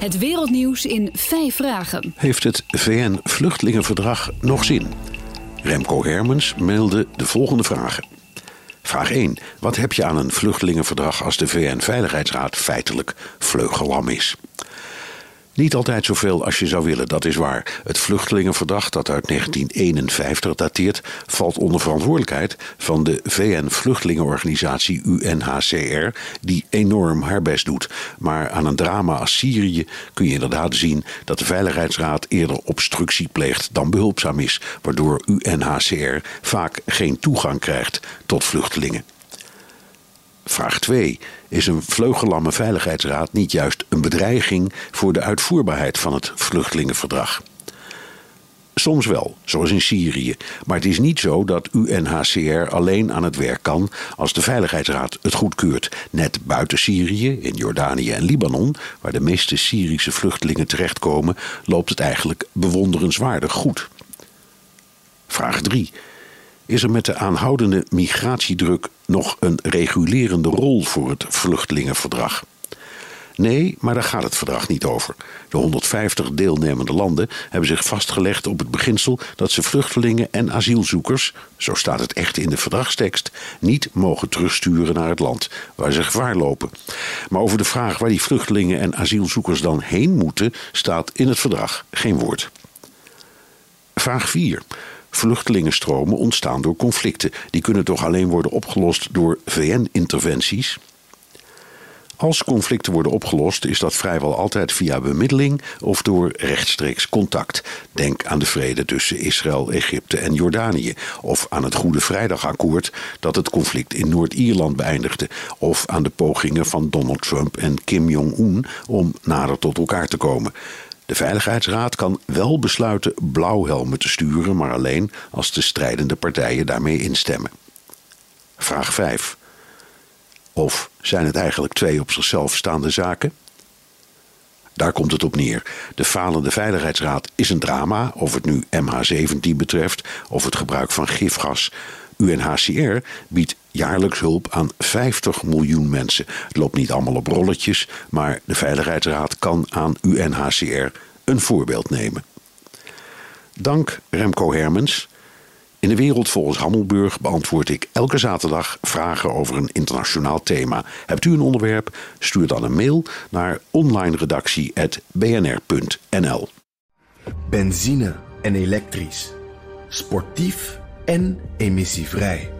Het wereldnieuws in vijf vragen. Heeft het VN-vluchtelingenverdrag nog zin? Remco Hermens meldde de volgende vragen. Vraag 1. Wat heb je aan een vluchtelingenverdrag als de VN-veiligheidsraad feitelijk vleugellam is? Niet altijd zoveel als je zou willen, dat is waar. Het vluchtelingenverdrag dat uit 1951 dateert, valt onder verantwoordelijkheid van de VN-vluchtelingenorganisatie UNHCR, die enorm haar best doet. Maar aan een drama als Syrië kun je inderdaad zien dat de Veiligheidsraad eerder obstructie pleegt dan behulpzaam is, waardoor UNHCR vaak geen toegang krijgt tot vluchtelingen. Vraag 2. Is een vleugellamme veiligheidsraad niet juist een bedreiging voor de uitvoerbaarheid van het vluchtelingenverdrag? Soms wel, zoals in Syrië. Maar het is niet zo dat UNHCR alleen aan het werk kan als de Veiligheidsraad het goedkeurt. Net buiten Syrië, in Jordanië en Libanon, waar de meeste Syrische vluchtelingen terechtkomen, loopt het eigenlijk bewonderenswaardig goed. Vraag 3 is er met de aanhoudende migratiedruk nog een regulerende rol voor het vluchtelingenverdrag. Nee, maar daar gaat het verdrag niet over. De 150 deelnemende landen hebben zich vastgelegd op het beginsel dat ze vluchtelingen en asielzoekers, zo staat het echt in de verdragstekst, niet mogen terugsturen naar het land waar ze gevaar lopen. Maar over de vraag waar die vluchtelingen en asielzoekers dan heen moeten, staat in het verdrag geen woord. Vraag 4. Vluchtelingenstromen ontstaan door conflicten. Die kunnen toch alleen worden opgelost door VN-interventies? Als conflicten worden opgelost, is dat vrijwel altijd via bemiddeling of door rechtstreeks contact. Denk aan de vrede tussen Israël, Egypte en Jordanië. Of aan het Goede Vrijdagakkoord dat het conflict in Noord-Ierland beëindigde. Of aan de pogingen van Donald Trump en Kim Jong-un om nader tot elkaar te komen. De Veiligheidsraad kan wel besluiten blauwhelmen te sturen, maar alleen als de strijdende partijen daarmee instemmen. Vraag 5. Of zijn het eigenlijk twee op zichzelf staande zaken? Daar komt het op neer. De falende Veiligheidsraad is een drama, of het nu MH17 betreft of het gebruik van gifgas. UNHCR biedt jaarlijks hulp aan 50 miljoen mensen. Het loopt niet allemaal op rolletjes, maar de Veiligheidsraad kan aan UNHCR een voorbeeld nemen. Dank Remco Hermens. In de wereld volgens Hammelburg beantwoord ik elke zaterdag vragen over een internationaal thema. Hebt u een onderwerp? Stuur dan een mail naar onlineredactie.bnr.nl. Benzine en elektrisch. Sportief en emissievrij.